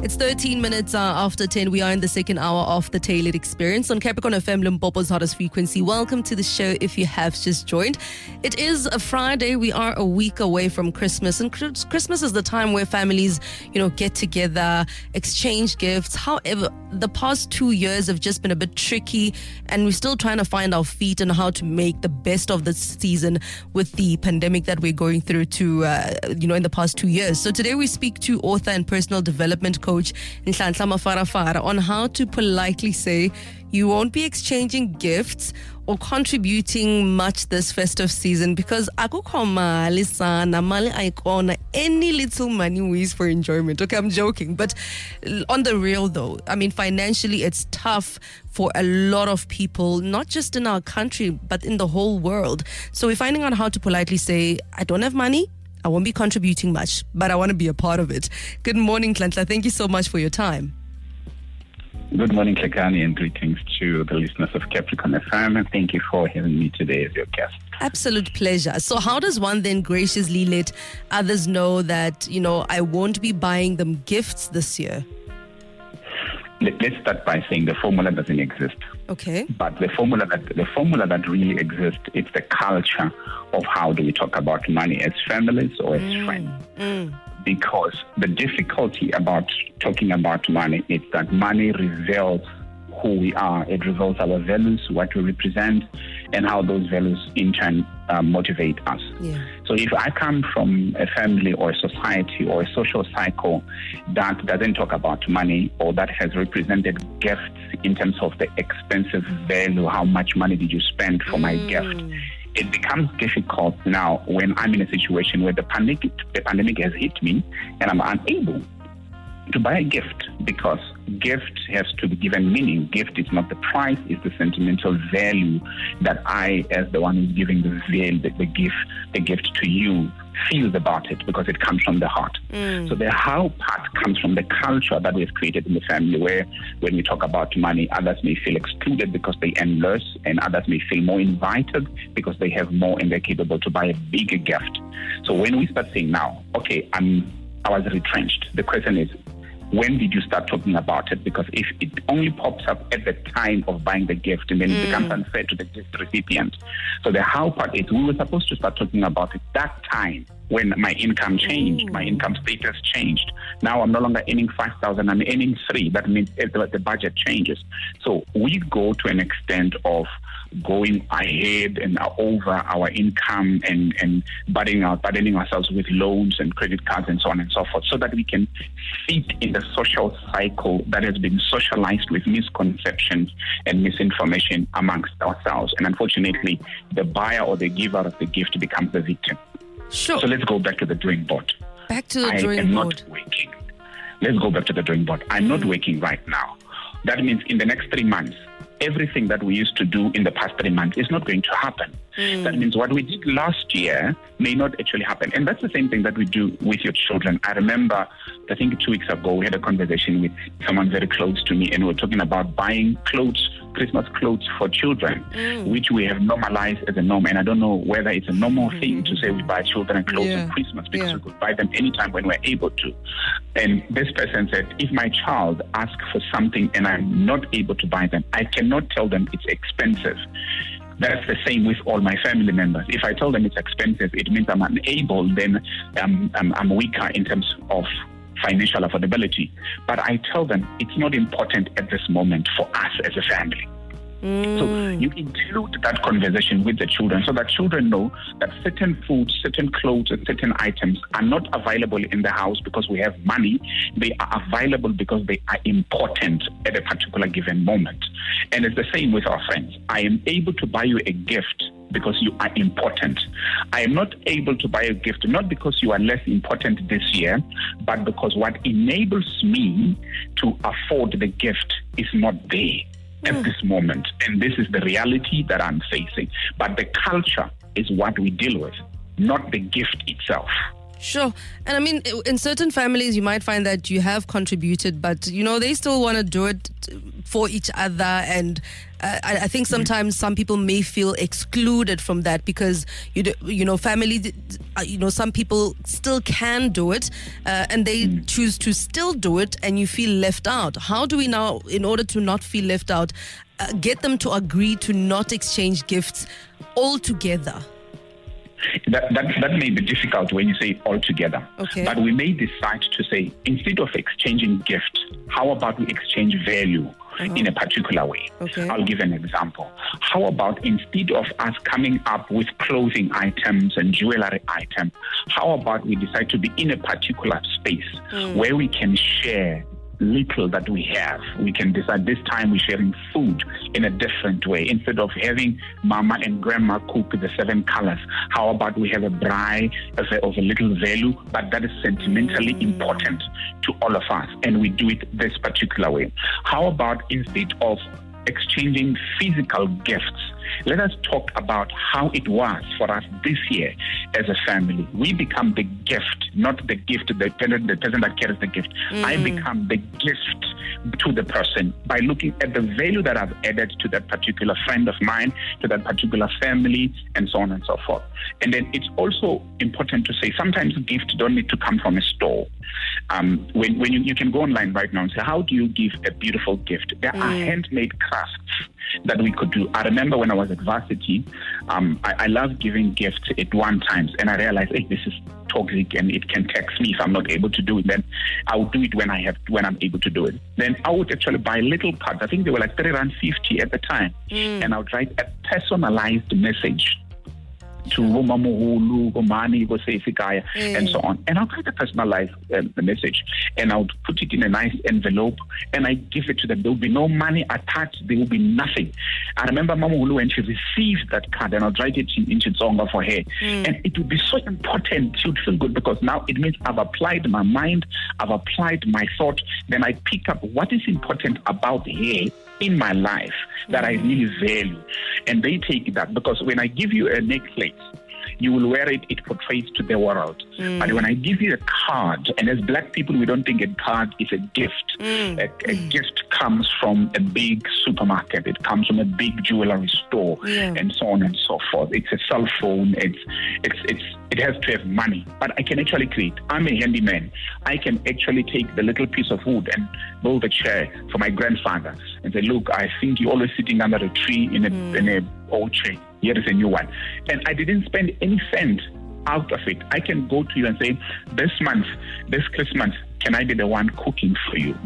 It's 13 minutes uh, after 10. We are in the second hour of the Tailored Experience on Capricorn FM, Limpopo's hottest frequency. Welcome to the show if you have just joined. It is a Friday. We are a week away from Christmas, and Christmas is the time where families, you know, get together, exchange gifts. However, the past two years have just been a bit tricky, and we're still trying to find our feet and how to make the best of this season with the pandemic that we're going through to, uh, you know, in the past two years. So today we speak to author and personal development coach Nhlanhla Mafarafara on how to politely say you won't be exchanging gifts or contributing much this festive season because akukho mali sana mali ayikona any little money ways for enjoyment. Okay i'm joking but on the real though i mean financially it's tough for a lot of people not just in our country but in the whole world. So we're finding out how to politely say i don't have money I won't be contributing much, but I want to be a part of it. Good morning, Nhlanhla. Thank you so much for your time. Good morning, Klekani, and greetings to the listeners of Capricorn FM. And thank you for having me today as your guest. Absolute pleasure. So, how does one then graciously let others know that, you know, I won't be buying them gifts this year? Let, us start by saying the formula doesn't exist. Okay. But the formula that the formula that really exists it's the culture of how do we talk about money as families or as mm. friends. Mm. Because the difficulty about talking about money is that money reveals who we are. It reveals our values, what we represent, and how those values in turn uh, motivate us. Yeah. So if I come from a family or a society or a social cycle that doesn't talk about money or that has represented gifts in terms of the expensive value, how much money did you spend for mm. my gift? It becomes difficult now when I'm in a situation where the pandemic, the pandemic has hit me and I'm unable to buy a gift because gift has to be given meaning. Gift is not the price, it's the sentimental value that I, as the one who's giving the veil, the, the gift, the gift to you, feels about it because it comes from the heart. Mm. So the how part comes from the culture that we've created in the family where when we talk about money, others may feel excluded because they earn less and others may feel more invited because they have more and they're capable to buy a bigger gift. So when we start saying now, okay, I'm I was retrenched. The question is, when did you start talking about it? Because if it only pops up at the time of buying the gift, and then mm. it becomes unfair to the gift recipient. So the how part is we were supposed to start talking about it that time when my income changed, mm. my income status changed. Now I'm no longer earning 5,000, I'm earning three. That means the budget changes. So we go to an extent of going ahead and over our income and, and burdening, our, burdening ourselves with loans and credit cards and so on and so forth so that we can fit in the social cycle that has been socialized with misconceptions and misinformation amongst ourselves. And unfortunately, the buyer or the giver of the gift becomes the victim. Sure. So let's go back to the drawing board. Back to the doing I drawing am board. not working. Let's go back to the drawing board. I'm mm. not working right now. That means in the next three months, everything that we used to do in the past three months is not going to happen. Mm. That means what we did last year may not actually happen. And that's the same thing that we do with your children. I remember, I think two weeks ago, we had a conversation with someone very close to me, and we were talking about buying clothes Christmas clothes for children, mm. which we have normalized as a norm. And I don't know whether it's a normal mm-hmm. thing to say we buy children clothes yeah. on Christmas because yeah. we could buy them anytime when we're able to. And this person said, if my child asks for something and I'm not able to buy them, I cannot tell them it's expensive. That's the same with all my family members. If I tell them it's expensive, it means I'm unable, then I'm, I'm, I'm weaker in terms of financial affordability. But I tell them it's not important at this moment for us as a family. Mm. So you include that conversation with the children so that children know that certain foods, certain clothes, and certain items are not available in the house because we have money. They are available because they are important at a particular given moment. And it's the same with our friends. I am able to buy you a gift because you are important. I am not able to buy a gift not because you are less important this year, but because what enables me to afford the gift is not there at mm. this moment. And this is the reality that I'm facing. But the culture is what we deal with, not the gift itself. Sure. And I mean, in certain families, you might find that you have contributed, but, you know, they still want to do it for each other. And I, I, think mm-hmm. sometimes some people may feel excluded from that because, you, do, you know, family, uh, you know, some people still can do it uh, and they mm. choose to still do it and you feel left out. How do we now, in order to not feel left out, uh, get them to agree to not exchange gifts altogether? That, that, that may be difficult when you say all together. Okay. But we may decide to say, instead of exchanging gifts, how about we exchange value uh-huh. in a particular way? Okay. I'll give an example. How about instead of us coming up with clothing items and jewelry items, how about we decide to be in a particular space mm. where we can share little that we have. We can decide this time we're sharing food in a different way. Instead of having mama and grandma cook the seven colors, how about we have a braai of of a little value, but that is sentimentally important to all of us, and we do it this particular way. How about instead of exchanging physical gifts, let us talk about how it was for us this year as a family. We become the gift, not the gift, the, the person that carries the gift. Mm. I become the gift to the person by looking at the value that I've added to that particular friend of mine, to that particular family, and so on and so forth. And then it's also important to say sometimes gifts don't need to come from a store. Um, when when you, you can go online right now and say, how do you give a beautiful gift? There mm. are handmade crafts that we could do. I remember when I was at varsity, um, I, I love giving gifts at one times, and I realized, hey, this is toxic and it can tax me if I'm not able to do it. Then I would do it when I have when I'm able to do it. Then I would actually buy little cards. I think they were like three rand fifty at the time, mm. and I would write a personalized message to Womamuhulu, Gomani, Gosefikaya, mm. and so on. And I'll kind of personalize uh, the message and I'll put it in a nice envelope and I give it to them. There will be no money attached, there will be nothing. I remember Mamuhulu when she received that card and I'll write it in, in Xitsonga for her. Mm. And it would be so important. She would feel good because now it means I've applied my mind, I've applied my thought, then I pick up what is important about her in my life that I mm. really value. And they take that because when I give you a necklace, you will wear it, it portrays to the world. Mm. But when I give you a card, and as black people, we don't think a card is a gift. Mm. A, a mm. gift comes from a big supermarket, it comes from a big jewelry store, yeah. and so on and so forth. It's a cell phone, it's, it's, it's, it has to have money. But I can actually create. I'm a handyman. I can actually take the little piece of wood and build a chair for my grandfather and say, look, I think you're always sitting under a tree in a, mm. in a old chair. Here is a new one. And I didn't spend any cent out of it. I can go to you and say, this month, this Christmas, can I be the one cooking for you?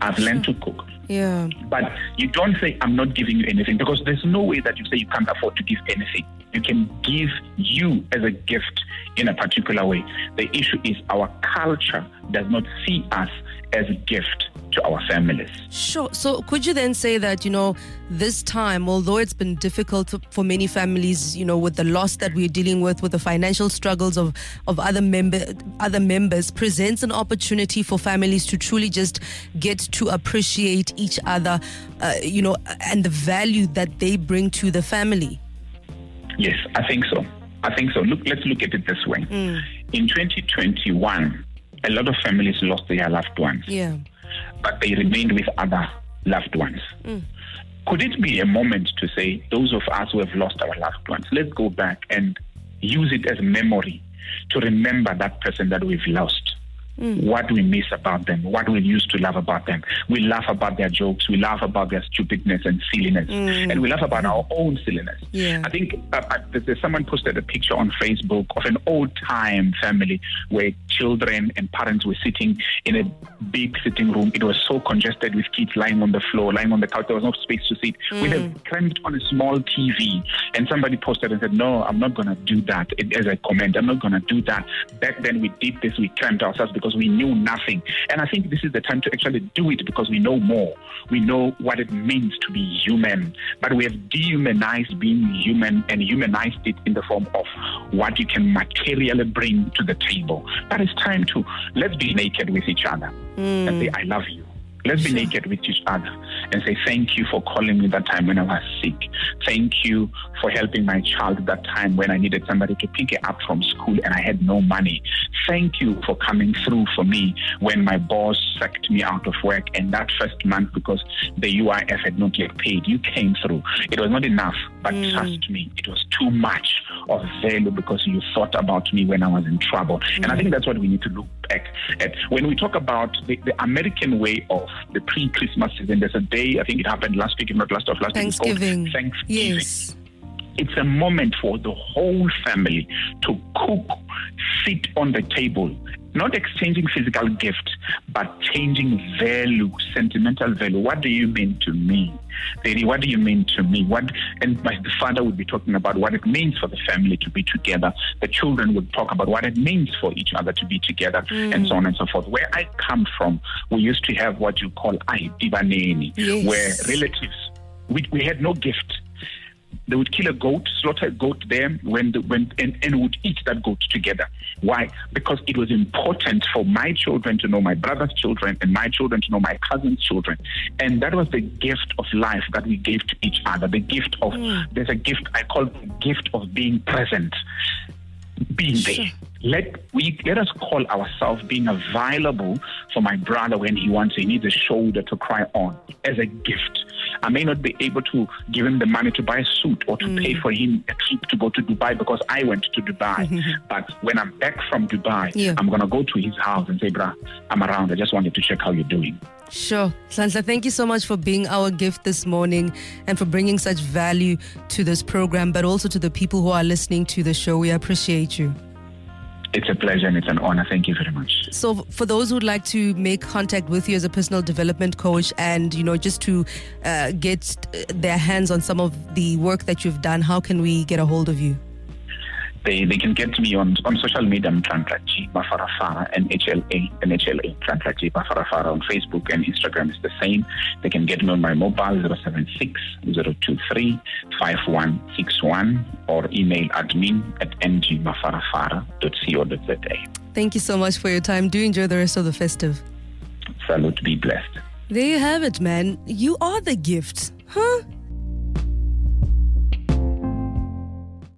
I've learned to cook. Yeah. But you don't say, I'm not giving you anything because there's no way that you say you can't afford to give anything. You can give you as a gift in a particular way. The issue is our culture does not see us as a gift to our families. Sure. So, could you then say that, you know, this time, although it's been difficult for many families, you know, with the loss that we're dealing with, with the financial struggles of, of other member other members, presents an opportunity for families to truly just get to appreciate each other, uh, you know, and the value that they bring to the family? Yes, I think so. I think so. Look, let's look at it this way. Mm. In 2021, a lot of families lost their loved ones. Yeah. But they remained with other loved ones. Mm. Could it be a moment to say, those of us who have lost our loved ones, let's go back and use it as memory to remember that person that we've lost? Mm. What we miss about them, what we used to love about them. We laugh about their jokes, we laugh about their stupidness and silliness, mm. and we laugh about our own silliness. Yeah. I think uh, uh there's someone posted a picture on Facebook of an old time family where children and parents were sitting in a big sitting room. It was so congested with kids lying on the floor, lying on the couch. There was no space to sit. Mm. We have cramped on a small TV, and somebody posted and said, "No, I'm not going to do that." It, as a comment, I'm not going to do that. Back then, we did this. We cramped ourselves because we knew nothing. And I think this is the time to actually do it because we know more. We know what it means to be human. But we have dehumanized being human and humanized it in the form of what you can materially bring to the table. But it's time to let's be naked with each other mm. and say, I love you. Let's be naked with each other and say, Thank you for calling me that time when I was sick. Thank you for helping my child that time when I needed somebody to pick her up from school and I had no money. thank you for coming through for me when my boss sacked me out of work and that first month because the UIF had not yet paid. You came through. It was not enough, but mm. trust me, it was too much of value because you thought about me when I was in trouble. Mm. And I think that's what we need to look back at. When we talk about the, the American way of the pre Christmas season, there's a day, I think it happened last week, if not last of last Thanksgiving. week, Thanksgiving. Yes. It's a moment for the whole family to cook, sit on the table, not exchanging physical gifts, but changing value, sentimental value. What do you mean to me? Lady, what do you mean to me? What and my the father would be talking about what it means for the family to be together. The children would talk about what it means for each other to be together, mm. and so on and so forth. Where I come from, we used to have what you call aidibaneni, yes. where relatives we, we had no gift they would kill a goat, slaughter a goat there, when the, when and, and would eat that goat together. Why? Because it was important for my children to know my brother's children and my children to know my cousin's children, and that was the gift of life that we gave to each other. The gift of mm. there's a gift I call the gift of being present being there. Let we let us call ourselves being available for my brother when he wants he needs a shoulder to cry on as a gift. I may not be able to give him the money to buy a suit or to mm. pay for him a trip to go to Dubai because I went to Dubai. but when I'm back from Dubai, yeah. I'm gonna go to his house and say, "Bruh, I'm around. I just wanted to check how you're doing." Sure. Sansa, thank you so much for being our gift this morning and for bringing such value to this program, but also to the people who are listening to the show. We appreciate you. It's a pleasure and it's an honor. Thank you very much. So, for those who'd like to make contact with you as a personal development coach and, you know, just to uh, get their hands on some of the work that you've done, how can we get a hold of you? They, they can get me on, on social media, Mtlantlaki Mafarafara, and HLA, and HLA, Mtlantlaki Mafarafara on Facebook and Instagram is the same. They can get me on my mobile 076 023 5161 or email admin at ngmafarafara.co.za. Thank you so much for your time. Do enjoy the rest of the festive. Salute, be blessed. There you have it, man. You are the gift, huh?